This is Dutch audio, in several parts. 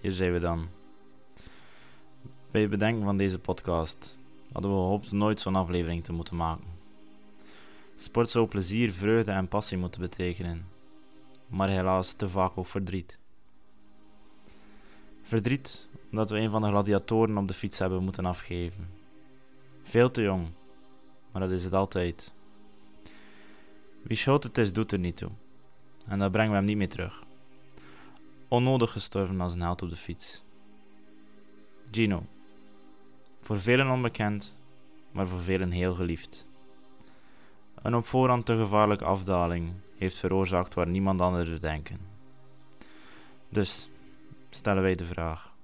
hier zijn we dan. Bij het bedenken van deze podcast hadden we gehoopt nooit zo'n aflevering te moeten maken. Sport zou plezier, vreugde en passie moeten betekenen, maar helaas te vaak ook verdriet. Verdriet omdat we een van de gladiatoren op de fiets hebben moeten afgeven. Veel te jong, maar dat is het altijd. Wie schoot het is, doet er niet toe. En dat brengen we hem niet meer terug. Onnodig gestorven als een held op de fiets. Gino. Voor velen onbekend, maar voor velen heel geliefd. Een op voorhand te gevaarlijke afdaling heeft veroorzaakt waar niemand anders denken. Dus stellen wij de vraag: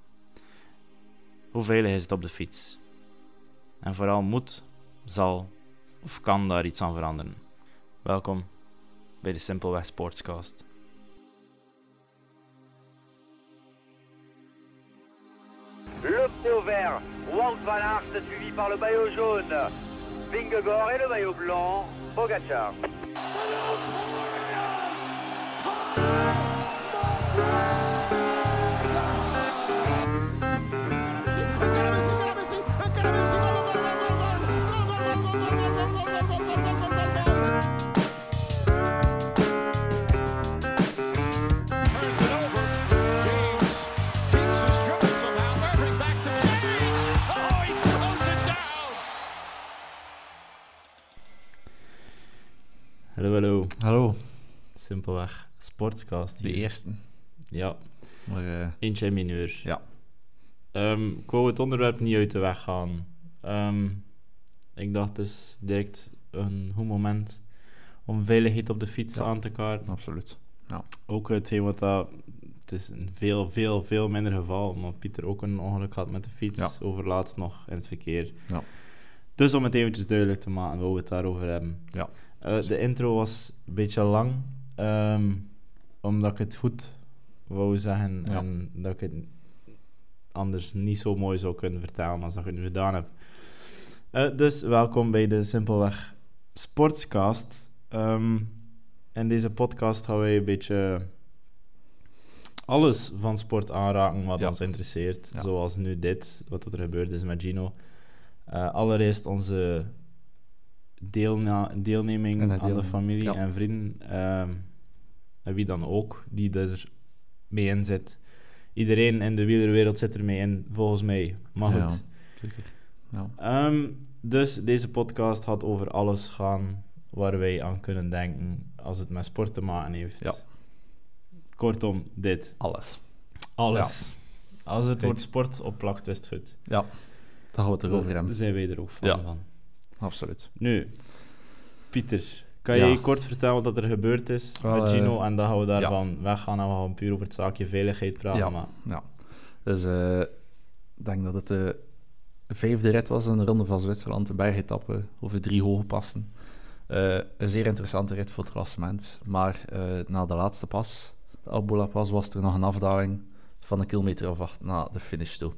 hoe veilig is het op de fiets? En vooral moet, zal of kan daar iets aan veranderen? Welkom bij de Simpelweg Sportscast. Vert, Wout van suivi par le maillot jaune, Vingegaard et le maillot blanc, Pogacar. Hallo, hallo. Hallo, Simpelweg Sportscast de hier. eerste. Ja, Maar eh, eentje in mineur. ja, Ehm, ik wou het onderwerp niet uit de weg gaan. Ehm, ik dacht het is direct een goed moment om veiligheid op de fiets Ja. aan te kaarten. absoluut. Ook hetgeen wat dat... Het is een veel, veel, veel minder geval, omdat Pieter ook een ongeluk had met de fiets. Ja. Overlaatst nog in het verkeer. Ja. Dus om het eventjes duidelijk te maken, we het daarover hebben. Ja. Eh, de intro was een beetje lang, ehm, omdat ik het goed wou zeggen Ja. en dat ik het anders niet zo mooi zou kunnen vertellen als dat ik het nu gedaan heb. Eh, dus welkom bij de Simpelweg Sportscast. Ehm, in deze podcast gaan wij een beetje alles van sport aanraken wat Ja. ons interesseert. Ja. Zoals nu dit, wat er gebeurd is met Gino. Eh, allereerst onze deelna- deelneming aan de familie ja. en vrienden. ehm, en wie dan ook, die er mee in zit. Iedereen in de wielerwereld zit er mee in, volgens mij. Maar Ja. goed. Zeker. Ja. Ehm, dus deze podcast gaat over alles gaan waar wij aan kunnen denken als het met sport te maken heeft. Ja. Kortom, dit. Alles. Alles. Als het Kijk. woord sport opplakt, is het goed. Ja, daar gaan we het erover hebben. zijn wij er ook van. Ja. van. Absoluut. Nu, Pieter, kan Ja. je kort vertellen wat er gebeurd is Wel, met eh, Gino? En dan gaan we daarvan weggaan en we gaan puur over het zaakje veiligheid praten. Ja. Maar Ja. Dus eh, ik denk dat het de vijfde rit was in de Ronde van Zwitserland, de bergetappe over drie hoge passen. Eh, een zeer interessante rit voor het klassement. Maar eh, na de laatste pas, de Albola pas, was er nog een afdaling van een kilometer of acht naar de finish toe.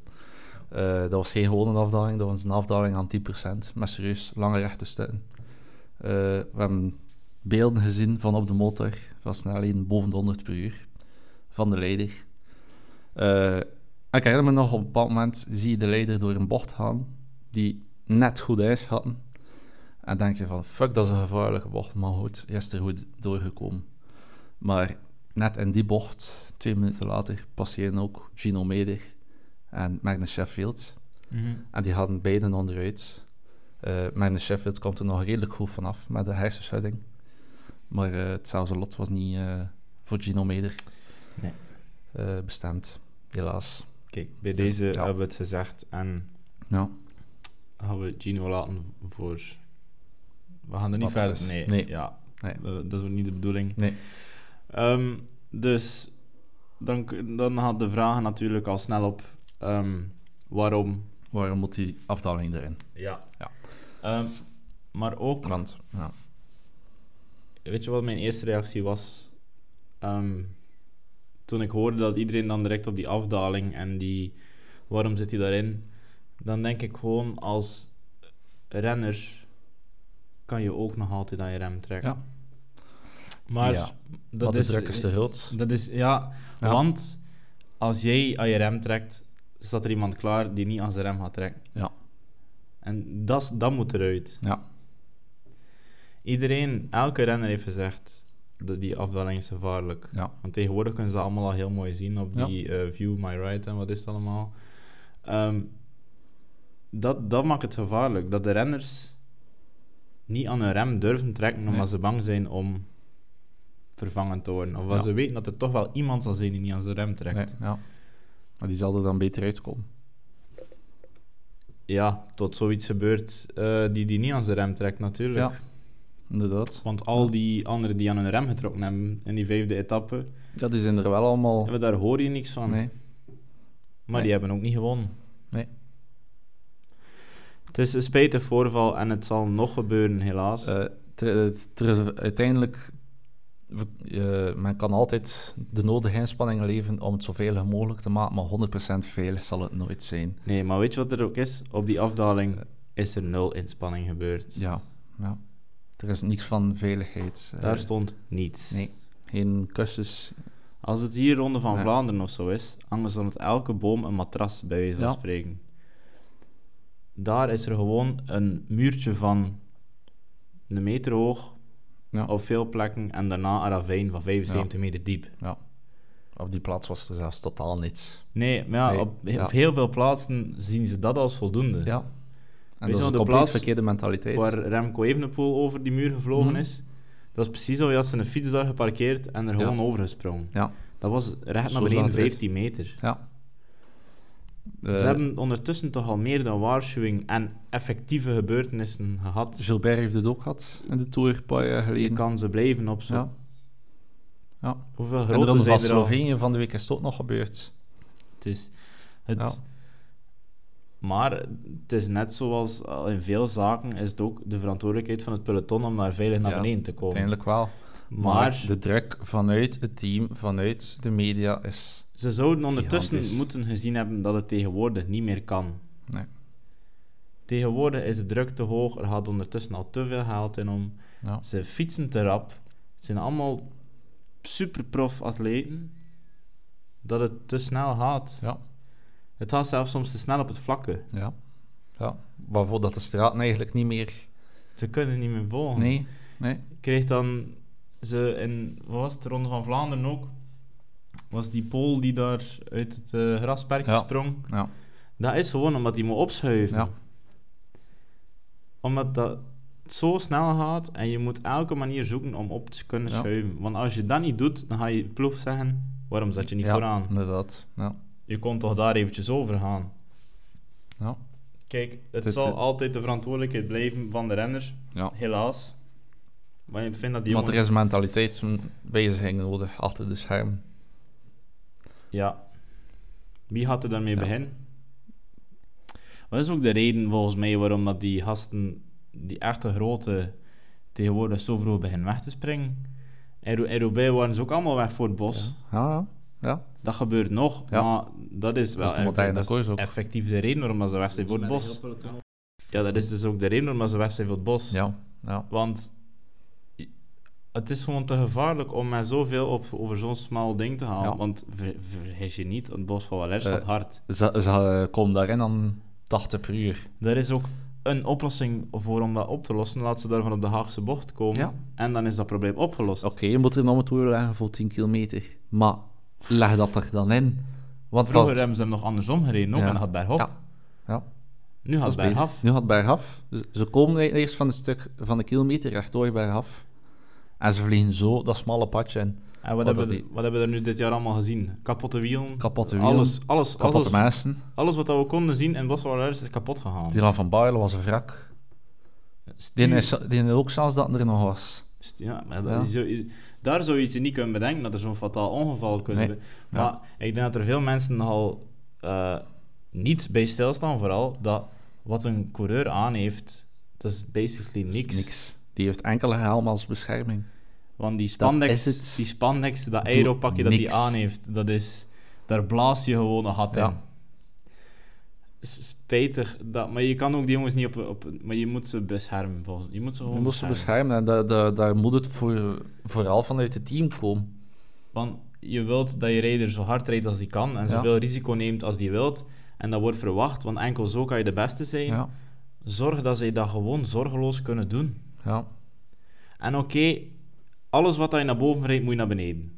Eh, dat was geen gewone afdaling, dat was een afdaling aan 10%, met serieus lange rechte stukken. Eh, we hebben beelden gezien van op de motor, van snelheden boven de 100 per uur, van de leider. Eh, ik herinner me nog, op een bepaald moment zie je de leider door een bocht gaan, die net goed ijs hadden. En denk je van, fuck, dat is een gevaarlijke bocht, maar goed, hij is er goed doorgekomen. Maar net in die bocht, twee minuten later, passeren ook Gino Meder en Magnus Sheffield. En die hadden beiden onderuit. Eh Magnus Sheffield komt er nog redelijk goed vanaf met de hersenschudding. Maar eh, hetzelfde lot was niet eh, voor Gino Meder Nee. bestemd, helaas. kijk, bij Dus, deze ja. hebben we het gezegd en Ja, gaan we Gino laten voor... We gaan er niet Wat verder... Nee, Nee. Ja, nee. Dat is ook niet de bedoeling. Nee. Ehm, dus dan, dan gaat de vraag natuurlijk al snel op ehm, waarom. Waarom moet die afdaling erin? Ja. Ja. Ehm, maar ook, Want, ja. weet je wat mijn eerste reactie was? Ehm, toen ik hoorde dat iedereen dan direct op die afdaling en die waarom zit hij daarin, dan denk ik gewoon als renner kan je ook nog altijd aan je rem trekken. Ja. Maar Ja. dat Wat de is, druk is te groot. Dat is, ja, Ja. want als jij aan je rem trekt, staat er iemand klaar die niet aan zijn rem gaat trekken. Ja. En dat, dat moet eruit. Ja. Iedereen, elke renner heeft gezegd dat die afdaling is gevaarlijk. Ja. Want tegenwoordig kunnen ze dat allemaal al heel mooi zien op Ja. die eh, View My Right en wat is het allemaal. Ehm, dat, dat maakt het gevaarlijk. Dat de renners niet aan hun rem durven trekken omdat Nee. ze bang zijn om vervangen te worden. Of Ja. ze weten dat er toch wel iemand zal zijn die niet aan zijn rem trekt. Nee, ja. Maar die zal er dan beter uitkomen. Ja, tot zoiets gebeurt eh, die die niet aan zijn rem trekt natuurlijk. Ja. Inderdaad. Want al die anderen die aan hun rem getrokken hebben in die vijfde etappe, Ja, die zijn er wel allemaal... hebben daar hoor je niks van. Nee. Maar Nee. die hebben ook niet gewonnen. Nee. Het is een spijtig voorval en het zal nog gebeuren, helaas. Ter- is uiteindelijk... we- eh, men kan altijd de nodige inspanningen leveren om het zoveel mogelijk te maken, maar 100% veilig zal het nooit zijn. nee, maar weet je wat er ook is? Op die afdaling is er nul inspanning gebeurd. Ja, ja. Er is niks van veiligheid. eh, Daar stond niets. Nee, geen kussens. Als het hier Ronde van Nee. Vlaanderen of zo is, hangen ze aan het elke boom een matras, bij wijze van Ja. spreken. Daar is er gewoon een muurtje van een meter hoog Ja. op veel plekken en daarna een ravijn van 75 meter diep. Ja. Op die plaats was er zelfs totaal niets. Nee, maar Nee, op, op heel veel plaatsen zien ze dat als voldoende. Ja. En Weet dat is een de compleet verkeerde mentaliteit. Waar Remco Evenepoel over die muur gevlogen Mhm. is, dat is precies zo. Je had zijn fiets daar geparkeerd en er gewoon overgesprongen. Ja, Dat was recht naar beneden zag het eruit. 15 meter. ja. Ze Eh, hebben ondertussen toch al meer dan waarschuwing en effectieve gebeurtenissen gehad. Gilbert heeft het ook gehad in de Tour een paar jaar Je geleden. kan ze blijven op zo. Ja. Ja. Hoeveel En grote van zijn er al? Slovenië van de week is het ook nog gebeurd. Het is... Het, Ja. Maar het is net zoals al in veel zaken is het ook de verantwoordelijkheid van het peloton om daar veilig naar beneden te komen. Uiteindelijk wel. Maar, Maar de druk vanuit het team, vanuit de media is... ze zouden ondertussen gigantisch. moeten gezien hebben dat het tegenwoordig niet meer kan. Nee. Tegenwoordig is de druk te hoog, er gaat ondertussen al te veel geld in om. Ja. Ze fietsen te rap. Het zijn allemaal superprof atleten. Dat het te snel gaat. Ja. Het gaat zelfs soms te snel op het vlakke. Ja. ja. Waarvoor dat de straten eigenlijk niet meer... Ze kunnen niet meer volgen. Nee. Nee. Ik kreeg dan ze in, wat was het, de Ronde van Vlaanderen ook, was die Pool die daar uit het eh, grasperkje Ja. sprong. Ja. Dat is gewoon omdat hij moet opschuiven. Ja. Omdat dat zo snel gaat en je moet elke manier zoeken om op te kunnen Ja. schuiven. Want als je dat niet doet, dan ga je ploeg zeggen, waarom zat je niet ja, vooraan? inderdaad. Ja. Je kon toch daar eventjes over gaan. Ja. Kijk, het zal eh, altijd de verantwoordelijkheid blijven van de renner, Ja. helaas. Maar ik vind dat die Maar er is mentaliteitswijziging nodig achter de schermen. Ja. Wie gaat er daarmee Ja. beginnen? Wat is ook de reden volgens mij waarom dat die gasten, die echte grote, tegenwoordig zo vroeg beginnen weg te springen? In Roubaix waren ze ook allemaal weg voor het bos. Ja, ja. ja. Dat gebeurt nog, Ja. maar dat is wel is dat is koers ook. effectief de reden waarom dat ze weg zijn voor het bos. Ja, dat is dus ook de reden waarom dat ze weg zijn voor het bos. Ja, ja. Want het is gewoon te gevaarlijk om met zoveel op, over zo'n smal ding te. Ja. Want ver, vergis je niet, het bos van Valère staat Eh, hard. Ze, ze eh, komen daarin aan 80 per uur. Er is ook een oplossing voor om dat op te lossen. Laat ze daarvan op de Haagse bocht komen. Ja. En dan is dat probleem opgelost. Oké, je moet er een toer leggen voor 10 kilometer. Maar leg dat er dan in. Want Vroeger dat, hebben ze hem nog andersom gereden ook, Ja. en gaat bergop. Ja. ja, Nu gaat dat het bergaf. Nu gaat bergaf. Ze- Ze komen e- eerst van een stuk van de kilometer rechtdoor bergaf. En ze vliegen zo dat smalle padje in. En wat, Wat hebben, wat hebben we er nu dit jaar allemaal gezien? Kapotte wielen. Kapotte wielen, Alles, alles, Kapotte alles, mensen. alles wat we konden zien in het bos van Valère is kapot gegaan. Dylan van Baarle was een wrak. Die is, die is ook zelfs dat er nog was. Ja, maar dat, Ja. die zou- daar zou je niet kunnen bedenken dat er zo'n fataal ongeval kunnen Nee. Maar ik denk dat er veel mensen nogal eh, niet bij stilstaan, vooral dat wat een coureur aan heeft, dat is basically Dat is niks. Die heeft enkele helm als bescherming. Want die spandex, is het. die spandex, dat aeropakje dat hij aan heeft, dat is, daar blaas je gewoon een gat Ja. in. is spijtig, dat, maar je kan ook die jongens niet op, op... Maar je moet ze beschermen, volgens Je moet ze Je gewoon moest ze beschermen. beschermen en daar, daar, daar moet het voor, vooral vanuit het team komen. Want je wilt dat je rijder zo hard rijdt als die kan en Ja. zoveel risico neemt als die wilt. En dat wordt verwacht, want enkel zo kan je de beste zijn. Ja, Zorg dat zij dat gewoon zorgeloos kunnen doen. Ja. En oké, alles wat je naar boven rijdt, moet je naar beneden.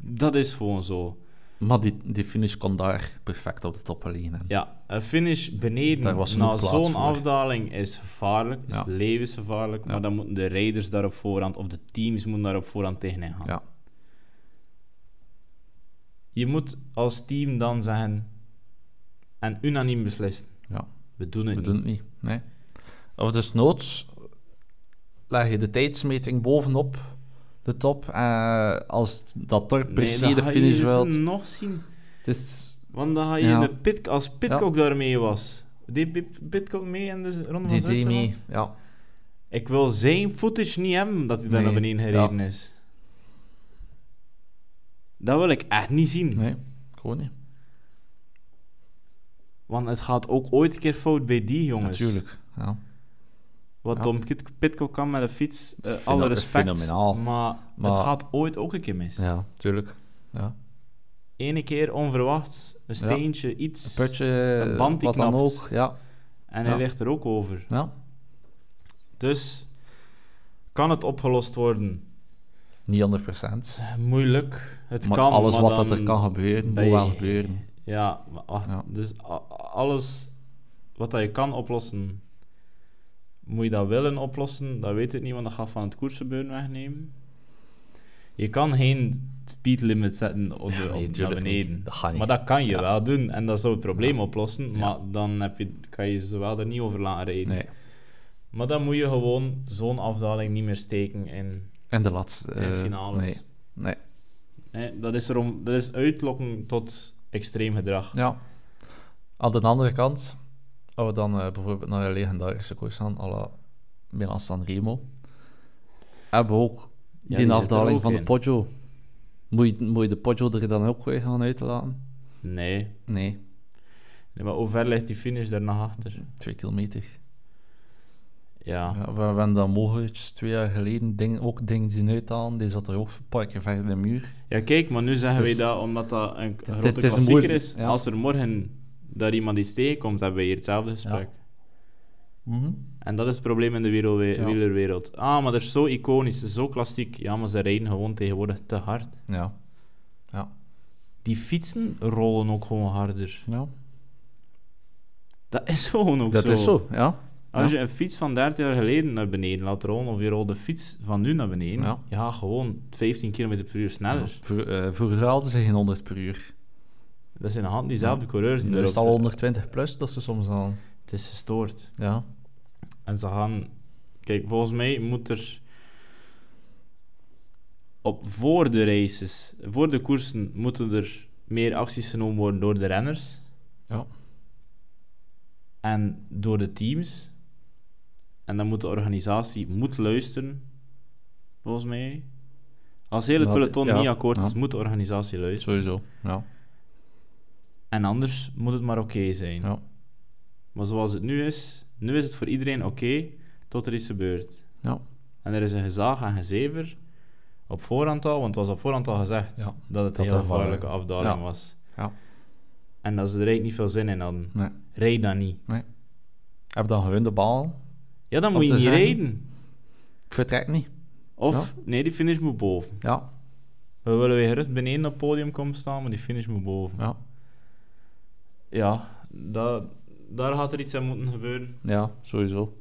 Dat is gewoon zo. Maar die, die finish kon daar perfect op de top liggen. Ja, een finish beneden na zo'n afdaling is gevaarlijk, is Ja. levensgevaarlijk. Ja. Maar dan moeten de rijders daar op voorhand, of de teams moeten daar op voorhand tegenin gaan. Ja. Je moet als team dan zeggen en unaniem beslissen. Ja. We doen het We niet. doen het niet. Nee. Of dus noods leg je de tijdsmeting bovenop de top. eh, als dat dorp per Nee, de finish wilt. nog zien. Het is... Want dan ga je Ja. de pit, als Pitcock daarmee was. Deed Pit- Pitcock mee in de ronde van Zwitserland? mee. Ja. Ik wil zijn footage niet hebben dat hij daar naar beneden gereden is. Dat wil ik echt niet zien. Nee, gewoon niet. Want het gaat ook ooit een keer fout bij die jongens. Natuurlijk. Ja. Wat Ja. Tom Pit- Pitcock kan met een fiets, vind alle respect. fenomenaal. Maar, Maar- het gaat ooit ook een keer mis. ja, tuurlijk. Ja. Ene keer onverwachts, een steentje, iets. Een putje, Een band die knapt. ook. Ja. En hij ligt er ook over. ja. Dus kan het opgelost worden? Niet 100%. Eh, Moeilijk. Het Maar kan. alles maar wat dat er kan gebeuren, moet wel gebeuren. Ja, maar dus alles wat dat je kan oplossen, moet je dat willen oplossen? Dat weet ik niet, want dat gaat van het koersgebeuren wegnemen. Je kan geen speed limit zetten op de, op, naar beneden. Dat. Maar dat kan je Ja. wel doen en dat zou het probleem Ja. oplossen, maar dan heb je, kan je ze wel er niet over laten rijden. Nee. Maar dan moet je gewoon zo'n afdaling niet meer steken in, En de laatste... in eh, finales. nee. Nee. Nee, dat, is erom, dat is uitlokken tot extreem gedrag. Ja. Aan de andere kant, als we dan eh, bijvoorbeeld naar een legendarische koers gaan, à la Milan Sanremo, hebben we ook Ja, die, die afdaling ook van de. Poggio. Moet je, moet je de Poggio er dan ook weer gaan uitlaten? Nee. Nee, nee. Maar hoe ver ligt die finish daar nog achter? twee kilometer. Ja. Ja, we hebben dan mogelijk twee jaar geleden ding, ook dingen zien uithalen. Die zat er ook een paar keer verder in de muur. Ja, kijk, maar nu zeggen Het wij dat omdat dat een grote klassieker is. ja. Als er morgen daar iemand iets tegenkomt, hebben we hier hetzelfde gesprek. En dat is het probleem in de Ja. wielerwereld. Ah, maar dat is zo iconisch, zo klassiek. Ja, maar ze rijden gewoon tegenwoordig te hard. Ja. Ja. Die fietsen rollen ook gewoon harder. ja. Dat is gewoon ook Dat zo. is zo, ja. Als je een fiets van 30 jaar geleden naar beneden laat rollen, of je rolt de fiets van nu naar beneden, Ja. gewoon 15 km per uur sneller. Voor, eh, vroeger hadden ze geen 100 per uur. Dat zijn hand diezelfde coureurs die erop is al zitten. 120 plus, dat ze soms al... Het is gestoord. Ja. En ze gaan... Kijk, volgens mij moet er... Op voor de races, voor de koersen, moeten er meer acties genomen worden door de renners. Ja. En door de teams. En dan moet de organisatie moet luisteren, volgens mij. Als heel het Dat- peloton ja, niet akkoord is, moet de organisatie luisteren. Sowieso, ja. En anders moet het maar oké zijn. Ja. Maar zoals het nu is, nu is het voor iedereen oké, tot er iets gebeurt. Ja. En er is een gezaag en gezever op voorhand al, want het was op voorhand al gezegd Ja, dat het dat een heel gevaarlijke afdaling ja. was. Ja. En dat ze er eigenlijk niet veel zin in hadden. Nee. Rijd dan niet. Heb dan gewoon de bal. Ja, dan moet je niet zeggen- rijden. Ik vertrek niet. Of, nee, die finish moet boven. Ja. We willen weer gerust beneden op het podium komen staan, maar die finish moet boven. Ja. Ja, dat, daar gaat er iets aan moeten gebeuren. Ja, sowieso.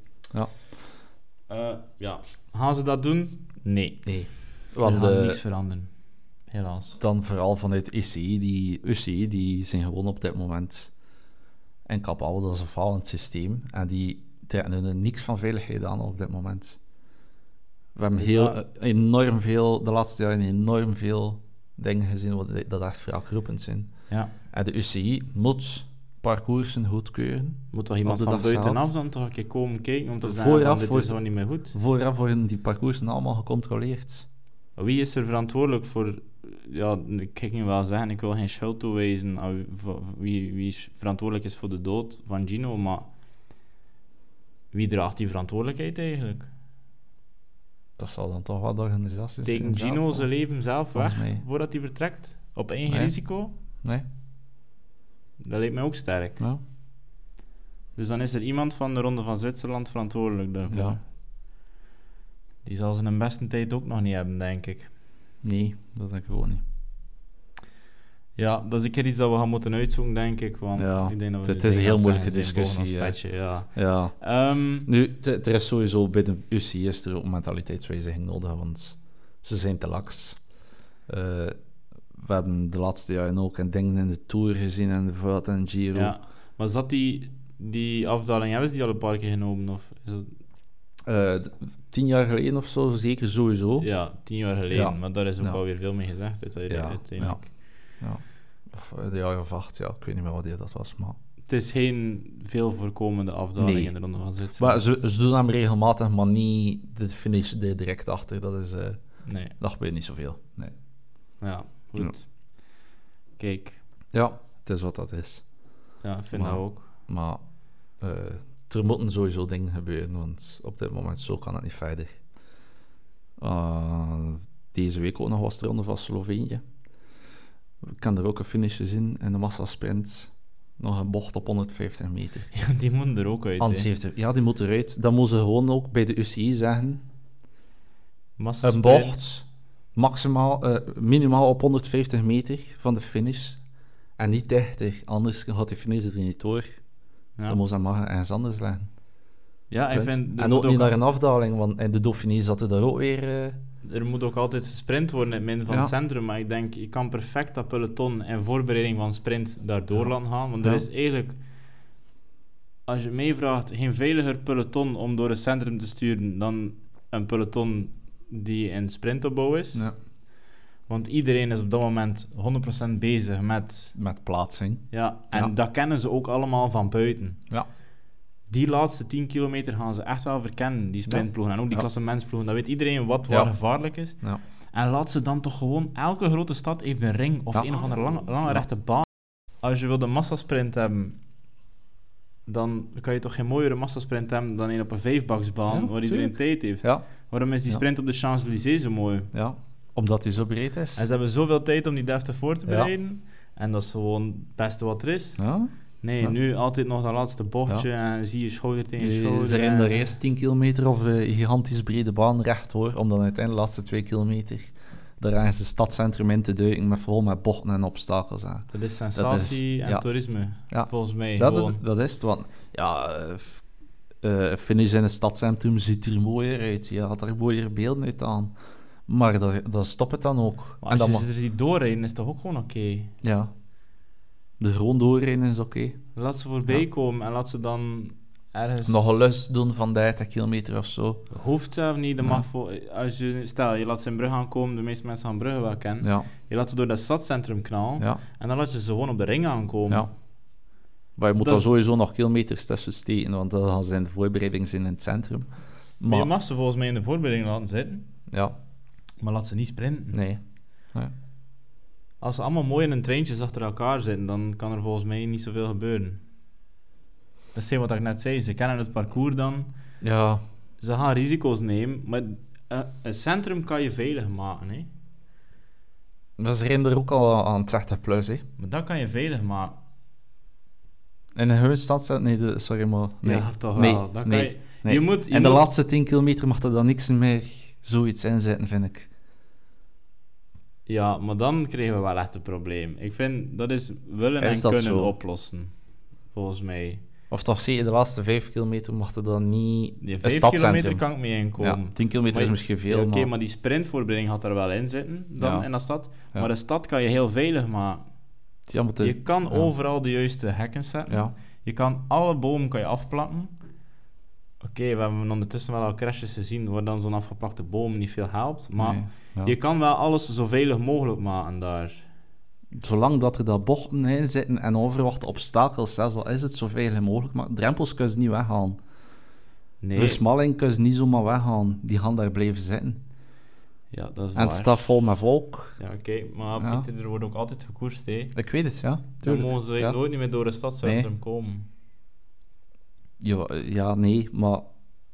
Eh, ja. Gaan ze dat doen? Nee. Nee. Er Want gaat eh, niks veranderen. Helaas. dan vooral vanuit UCI, die, UCI, die zijn gewoon op dit moment en capabel, dat is een falend systeem. En die trekken er niks van veiligheid aan op dit moment. We hebben Is heel, dat- eh, enorm veel, de laatste jaren enorm veel dingen gezien wat, dat echt veralgroepend zijn. Ja. En de UCI moet parcoursen goedkeuren. Moet toch iemand van buitenaf dan toch een keer komen kijken om te zeggen Vooraf dit is gewoon niet meer goed? Vooraf worden die parcoursen allemaal gecontroleerd. Wie is er verantwoordelijk voor... Ja, ik kan niet wel zeggen, ik wil geen schuld toewijzen aan wie- wie, verantwoordelijk is voor de dood van Gino, maar wie draagt die verantwoordelijkheid eigenlijk? Dat zal dan toch wel de organisatie zijn zelf, Gino zijn leven zelf weg voordat hij vertrekt? Op eigen Nee. risico? Nee? Dat lijkt mij ook sterk. Ja. Dus dan is er iemand van de Ronde van Zwitserland verantwoordelijk daarvoor. Ja. Die zal zijn beste tijd ook nog niet hebben, denk ik. Nee, dat denk ik gewoon niet. Ja, dat is een keer iets dat we gaan moeten uitzoeken, denk ik. Want Ja, ik denk dat we het is een heel moeilijke discussie, ja. Ja. Ehm, Nu, er is sowieso bij de UCI is er ook mentaliteitswijziging nodig, want ze zijn te laks. Eh, we hebben de laatste jaren ook en dingen in de Tour gezien en de Vuelta en Giro. ja. Maar zat die, die afdaling, hebben ze die al een paar keer genomen? Of is dat, Eh, tien jaar geleden of zo, zeker sowieso. ja, tien jaar geleden. Ja. Maar daar is ook Ja. alweer veel mee gezegd uiteindelijk. Ja, uiteindelijk. Of eh, de jaren of acht, ja, ik weet niet meer wat die dat was. Maar, Het is geen veel voorkomende afdaling Nee. in de Ronde van Zwitserland. maar ze, ze doen hem regelmatig, maar niet de finish er direct achter. Dat is, eh Nee, dat gebeurt niet zoveel. Nee. ja, goed. Kijk, Ja, het is wat dat is. ja, ik vind Maar- dat ook. Maar eh, er moeten sowieso dingen gebeuren, want op dit moment zo kan het niet verder. Uh, deze week ook nog was de ronde van Slovenië. Ik kan er ook een finish zien in de massasprint. Nog een bocht op 150 meter. Ja, die moeten er ook uit. 70. Ja, die moet eruit. Dan moeten ze gewoon ook bij de UCI zeggen. Massasprint. Een bocht maximaal, eh, minimaal op 150 meter van de finish. En niet dichter, anders gaat die finish er niet door. Ja, Dan ze hem maar ergens anders leggen. ja ik vind... en ook niet naar een afdaling, want in de Dauphiné zat er daar ook weer... eh, Er moet ook altijd gesprint worden in het midden van Ja. het centrum. Maar ik denk, je kan perfect dat peloton in voorbereiding van sprint daardoor Ja. laten gaan. Want er is eigenlijk, als je mij vraagt, geen veiliger peloton om door het centrum te sturen dan een peloton die in sprintopbouw is. ja, Want iedereen is op dat moment 100% bezig met... met plaatsing. Ja, en Ja. dat kennen ze ook allemaal van buiten. Ja. Die laatste 10 kilometer gaan ze echt wel verkennen, die sprintploegen. En ook die Ja. klassementsploegen. Dat weet iedereen wat waar gevaarlijk is. Ja. En laat ze dan toch gewoon... Elke grote stad heeft een ring of een of andere lange, lange rechte baan. Als je wil de massasprint hebben, dan kan je toch geen mooiere massasprint hebben dan een op een vijfbaksbaan Ja, waar iedereen tijd heeft. Ja, Waarom is die sprint op de Champs-Élysées zo mooi? ja, omdat hij zo breed is. En ze hebben zoveel tijd om die deftig voor te Ja. bereiden. En dat is gewoon het beste wat er is. Ja, Nee, Ja. nu altijd nog dat laatste bochtje en zie je schouder tegen schouder. ze rijden en- daar eerst 10 kilometer of een gigantisch brede baan rechtdoor, om dan uiteindelijk de laatste 2 kilometer daar ergens het stadcentrum in te duiken met vol met bochten en obstakels aan. Dat is sensatie en ja. toerisme, Ja. volgens mij. Dat, dat, dat is het, want ja, eh, f- eh, finish in het stadcentrum ziet er mooier uit. Je had er mooier beelden uit aan. Maar dat stopt het dan ook. Maar en als dan je ze er ziet doorrijden, is toch ook gewoon oké? ja, de gewoon doorrijden is oké. Laat ze voorbij Ja. komen en laat ze dan ergens... Nog een lust doen van 30 kilometer of zo. Hoeft zelf niet, dat Ja. mag voor... Als je, stel, je laat ze in Brugge aankomen, de meeste mensen gaan Brugge wel kennen. Ja, Je laat ze door dat stadscentrum knallen ja, en dan laat je ze gewoon op de ring aankomen. ja. Maar je moet Dat is- sowieso nog kilometers tussen steken, want dan gaan ze in de voorbereiding zijn in het centrum. Maar je mag ze volgens mij in de voorbereiding laten zitten, ja, maar laat ze niet sprinten. nee. Als ze allemaal mooi in een treintjes achter elkaar zitten, dan kan er volgens mij niet zoveel gebeuren. Dat is wat ik net zei. Ze kennen het parcours dan. Ja, Ze gaan risico's nemen, maar eh, een centrum kan je veilig maken. Hè? maar ze rijden er ook al aan het 60 plus, hè. Maar dat kan je veilig maken. In een hun stad nee, de, sorry, maar nee. Ja, toch nee, wel. Dat nee, kan je, nee. je moet, je en de moet- laatste 10 kilometer mag er dan niks meer zoiets inzetten, vind ik. Ja, maar dan krijgen we wel echt een probleem. Ik vind dat is willen Is en dat kunnen zo? oplossen. Volgens mij. Of toch zeker de laatste 5 kilometer mag er dan niet vijf stadcentrum. kilometer kan ik mee inkomen. Ja, 10 kilometer is je- misschien veel, Ja, Oké, maar... maar die sprintvoorbereiding gaat er wel in zitten dan Ja. in dat stad. Maar de stad kan je heel veilig maken. Je kan overal de juiste hekken zetten. Ja, Je kan alle bomen kan je afplakken. Oké, we hebben ondertussen wel al crashes gezien waar dan zo'n afgeplakte boom niet veel helpt. Maar nee, je kan wel alles zo veilig mogelijk maken daar. Zolang dat er daar bochten in zitten en onverwachte obstakels, zelfs al is het zo veilig mogelijk, maar drempels kunnen ze niet weghalen. Nee, Versmalling kunnen ze niet zomaar weghalen. Die gaan daar blijven zitten. ja, dat is En het staat vol met volk. Ja, oké, maar Ja. Pieter, er wordt ook altijd gekoerst, hè. Ik weet het, ja. Dan Tuurlijk. mogen ze ja. nooit niet meer door het stadscentrum komen. Ja, ja, nee, maar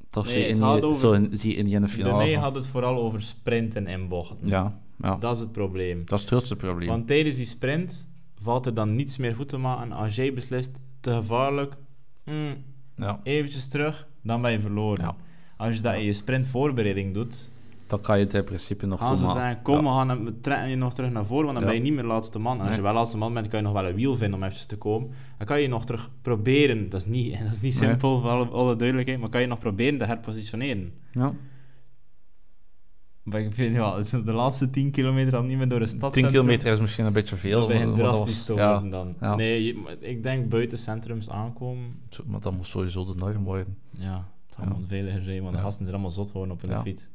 Toch Nee, zie, je in over- zo in, zie je in die finale. Daarmee gaat het vooral over sprinten en bochten. Ja, ja. Dat, Dat is het probleem. is het grootste probleem. Want tijdens die sprint valt er dan niets meer goed te maken. Als jij beslist, te gevaarlijk, mm, ja. eventjes terug, dan ben je verloren. Ja. Als je dat in je sprintvoorbereiding doet, Dan kan je het in principe nog gaan goed ze zeggen, kom, we, gaan hem, trekken je nog terug naar voren, want dan ben je niet meer laatste man. En als je wel laatste man bent, kan je nog wel een wiel vinden om even te komen. Dan kan je nog terug proberen, dat is niet, dat is niet simpel, voor alle, alle duidelijkheid, maar kan je nog proberen te herpositioneren. Ja. Maar ik vind, ja, je de laatste 10 kilometer dan niet meer door de stad 10 kilometer is misschien een beetje veel. Dat begint dat drastisch was- te ja, worden dan. ja. Nee, ik denk buiten centrums aankomen, Maar dat moet sowieso de norm worden. ja, het zal Ja. gewoon veiliger zijn, want de gasten zijn allemaal zot geworden op hun fiets.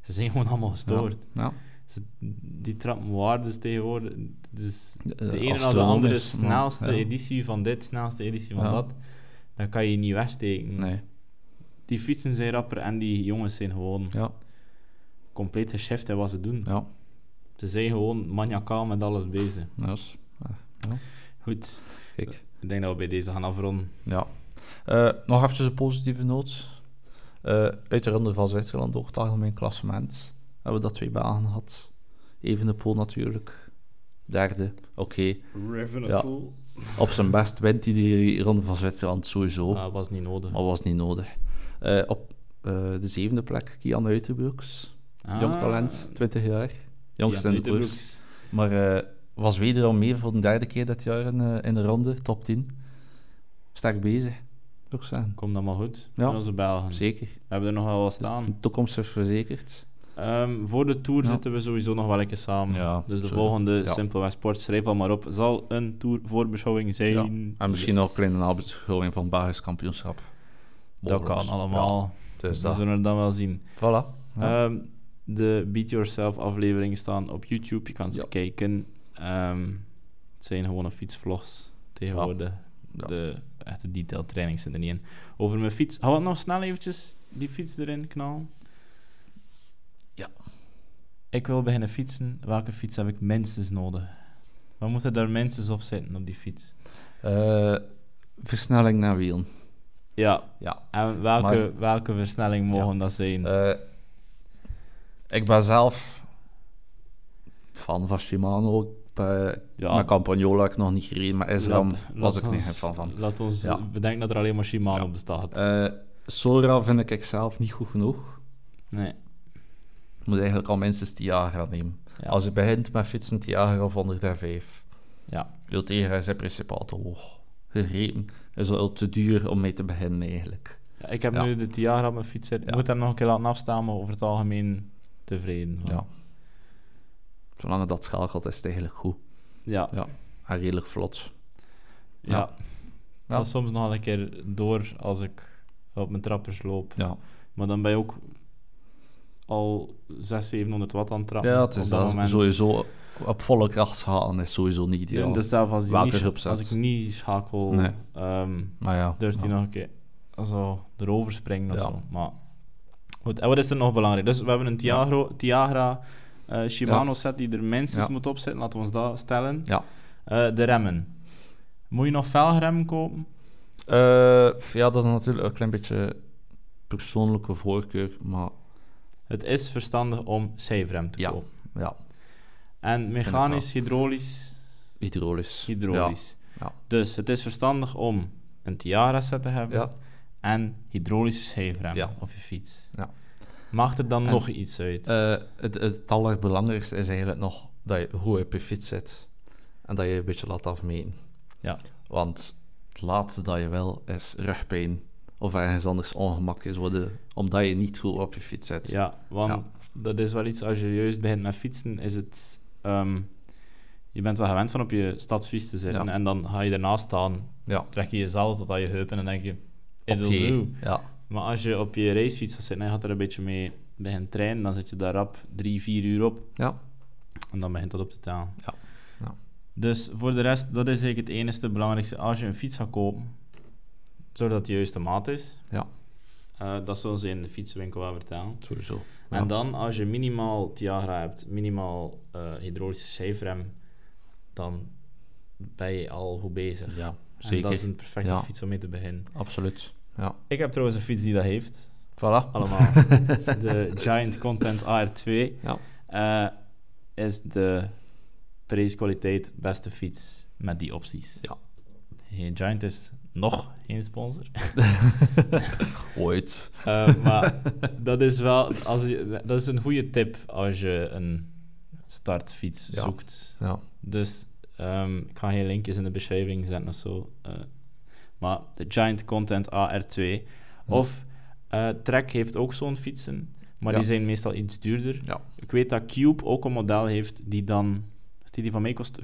Ze zijn gewoon allemaal gestoord. Ja. Ze- die trappen waardes tegenwoordig. Dus Eh, de ene na de andere snelste editie van dit, snelste editie van dat. Dan kan je niet wegsteken. Nee, Die fietsen zijn rapper en die jongens zijn gewoon ja, compleet geschift in wat ze doen. ja. Ze zijn gewoon maniacaal met alles bezig. Is- ja. Goed, Kijk. ik denk dat we bij deze gaan afronden. Ja. Eh, nog even een positieve noot. Eh, uit de ronde van Zwitserland, ook het algemeen klassement. Hebben we dat twee banen gehad. Even de pool natuurlijk. Derde, oké. Rivenapoel. Op zijn best wint hij die ronde van Zwitserland sowieso. Ah, was niet nodig. Maar was niet nodig. Eh, op eh, de zevende plek, Kian Uitenbroeks. Ah, Jong talent, 20 jaar. Jongste in de koers. Uitenbroeks. Maar eh, was wederom mee voor de derde keer dit jaar in, eh, in de ronde, top 10. Sterk bezig. Komt allemaal goed Ja. met onze Belgen. Zeker. We hebben er nog wel wat staan. De toekomst is verzekerd. Ehm, voor de Tour Ja. zitten we sowieso nog wel een keer samen. Ja, dus de zo- volgende ja. Simpelweg Sport, schrijf al maar op, zal een Tour voorbeschouwing zijn. Ja. En misschien Yes. nog een kleine nabeschouwing van het Belgisch kampioenschap. Dat kan allemaal. Ja, dus we dat. zullen het dan wel zien. Voilà. Ja. De Beat Yourself afleveringen staan op YouTube. Je kan ze Ja. bekijken. Ehm, het zijn gewone fietsvlogs tegenwoordig. Ja. De echte detail training zit er niet in. Over mijn fiets. Gaan we nog snel eventjes die fiets erin knallen? Ja. Ik wil beginnen fietsen. Welke fiets heb ik minstens nodig? Wat moet er daar minstens op zitten op die fiets? Eh, versnelling naar wielen. Ja. Ja. En welke, Maar- welke versnelling mogen Ja. dat zijn? Eh, ik ben zelf fan van Shimano. Bij, ja. Met Campagnola heb ik nog niet gereden, maar Isram Laat- was laat ik niet fan van. Laat ons Ja. bedenken dat er alleen maar Shimano Ja. bestaat. Eh, Sora vind ik zelf niet goed genoeg. nee. Moet eigenlijk al minstens Tiagra nemen. Ja. Als je begint met fietsen Tiagra of 105. Ja. Ultegra is in principe al te hoog gegrepen. Is al te duur om mee te beginnen eigenlijk. Ja, ik heb Ja. nu de Tiara op mijn fiets zitten. Ik Ja. moet hem nog een keer laten afstaan, maar over het algemeen tevreden. van. Ja. Zolang dat schakelt is het eigenlijk goed. Ja. Ja. En redelijk vlot. ja. Ja. Soms nog een keer door als ik op mijn trappers loop. Ja, Maar dan ben je ook al 600, 700 watt aan het trappen. ja het is op dat dat moment. sowieso op volle kracht gaan is sowieso niet Ja. ideaal. Dus zelf als, Welke niet, als ik niet schakel, Nee. ehm, maar ja, durft hij ja. nog een keer zo erover springen of Ja. zo. Maar goed, en wat is er nog belangrijk? Dus we hebben een Tiagro, Tiagra eh, Shimano set die er minstens moet op zitten. Laten we ons dat stellen. Ja. Eh, de remmen. Moet je nog velgremmen kopen? Eh, ja, dat is natuurlijk een klein beetje persoonlijke voorkeur, maar Het is verstandig om schijfrem te Ja. kopen. ja, En mechanisch, hydraulisch, hydraulisch. hydraulisch. Ja. Dus het is verstandig om een Tiara set te hebben Ja, en hydraulische schijfrem Ja. op je fiets. Ja. Maakt er dan En, nog iets uit? Eh, het, het allerbelangrijkste is eigenlijk nog dat je goed op je fiets zit en dat je een beetje laat afmeten. Ja. Want het laatste dat je wil is rugpijn of ergens anders ongemakjes worden, omdat je niet goed op je fiets zit. Ja, want Ja. dat is wel iets, als je juist begint met fietsen, is het... ehm, je bent wel gewend van op je stadsfiets te zitten Ja. en dan ga je ernaast staan, Ja. trek je jezelf tot aan je heupen en dan denk je, it'll Oké, do. Ja, Maar als je op je racefiets gaat zitten en je gaat er een beetje mee beginnen trainen, dan zit je daar rap drie, vier uur op ja, en dan begint dat op te tellen. Ja. Ja. Dus voor de rest, dat is eigenlijk het enige belangrijkste. Als je een fiets gaat kopen, zorg dat het de juiste maat is. Ja. Eh, dat zullen ze in de fietsenwinkel wel vertellen. sowieso. En dan, als je minimaal Tiagra hebt, minimaal eh, hydraulische schijfrem, dan ben je al goed bezig. Ja, En zeker. dat is een perfecte Ja. fiets om mee te beginnen. Absoluut. Ja, Ik heb trouwens een fiets die dat heeft. Voilà. allemaal. de Giant Content AR2 Ja. eh, is de prijskwaliteit beste fiets met die opties. Ja. Geen Giant is nog geen sponsor. Ooit. Eh, maar dat is wel als je, dat is een goede tip als je een startfiets Ja. zoekt. Ja. Dus ehm, ik ga geen linkjes in de beschrijving zetten of zo. eh, maar de Giant Content AR2. Of eh, Trek heeft ook zo'n fietsen, maar Ja. die zijn meestal iets duurder. Ja. Ik weet dat Cube ook een model heeft die dan, die, die van mij kost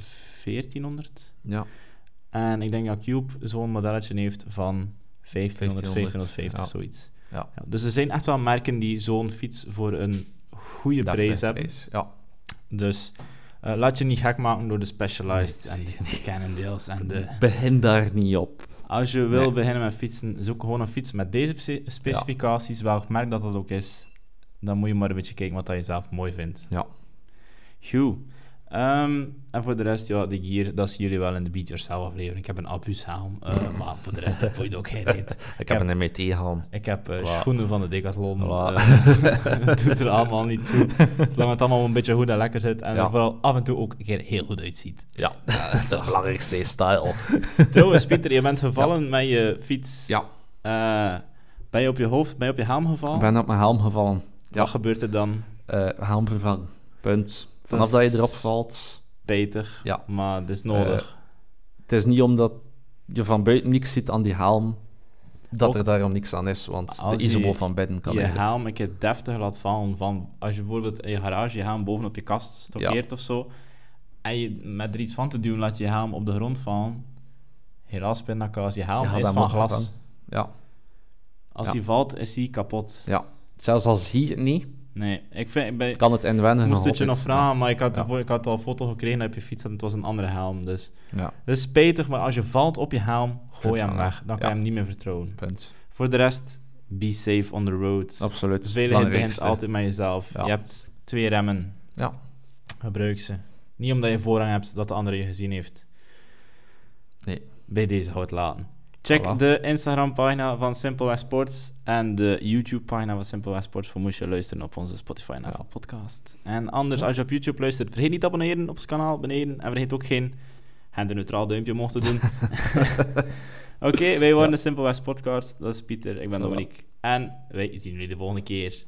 1400. Ja. En ik denk dat Cube zo'n modelletje heeft van 1500, 1500, 1550, ja. zoiets. Ja. Dus er zijn echt wel merken die zo'n fiets voor een goede prijs hebben. prijs, Ja. Dus eh, laat je niet gek maken door de Specialized en de Cannondales en de... Begin daar niet op. Als je wil Nee. beginnen met fietsen, zoek gewoon een fiets met deze spe- specificaties, welk merk dat dat ook is. Dan moet je maar een beetje kijken wat dat je zelf mooi vindt. Ja. Ehm, en voor de rest, ja, de gear, dat zien jullie wel in de Beat Yourself aflevering. Ik heb een Abus helm, eh, maar voor de rest voel je ook geen reet. Ik heb een MET-helm. Ik heb eh, schoenen van de Decathlon. Voilà. eh, Het doet er allemaal niet toe. Zolang het allemaal een beetje goed en lekker zit. En Ja. er vooral af en toe ook een keer heel goed uitziet. Ja, het belangrijkste is style. Trouwens, Pieter, je bent gevallen met je fiets. Ja. Ben je op je hoofd, ben je op je helm gevallen? Ik ben op mijn helm gevallen. Ja. Wat gebeurt er dan? Helm vervangen. Punt. Vanaf is- dat je erop valt. Beter, Ja. maar het is nodig. Het is niet omdat je van buiten niks ziet aan die helm, dat Ook- er daarom niks aan is. Want Als de isobo je van binnen kan je eigenlijk- helm een keer deftig laat vallen van... Als je bijvoorbeeld in je garage je helm bovenop je kast stokkeert of zo, en je met er iets van te doen laat je je helm op de grond vallen, helaas pindakaas, je helm Ja, is van glas. Ja, Als Ja. die valt, is die kapot. ja. Zelfs al zie je het niet, Nee, ik vind... Kan het inwennen ik moest het je nog vragen, maar ik had, Ja. ervoor- ik had al een foto gekregen op je fiets en het was een andere helm. Dus Ja, dat is spijtig, maar als je valt op je helm, gooi hem weg. Dan kan je hem niet meer vertrouwen. punt. Voor de rest, be safe on the road. Absoluut. Veiligheid begint altijd met jezelf. Ja. Je hebt twee remmen. Ja. Gebruik ze. Niet omdat je voorrang hebt dat de andere je gezien heeft. Nee. Bij deze hou het laten. Check Voilà. de Instagram-pagina van Simple West Sports en de YouTube-pagina van Simple West Sports voor moest je luisteren op onze Spotify en podcast. En anders, als je op YouTube luistert, vergeet niet te abonneren op ons kanaal beneden. En vergeet ook geen genderneutraal duimpje omhoog te doen. Oké, wij waren de Simple West Podcast. Dat is Pieter, ik ben. Dominique. En wij zien jullie de volgende keer.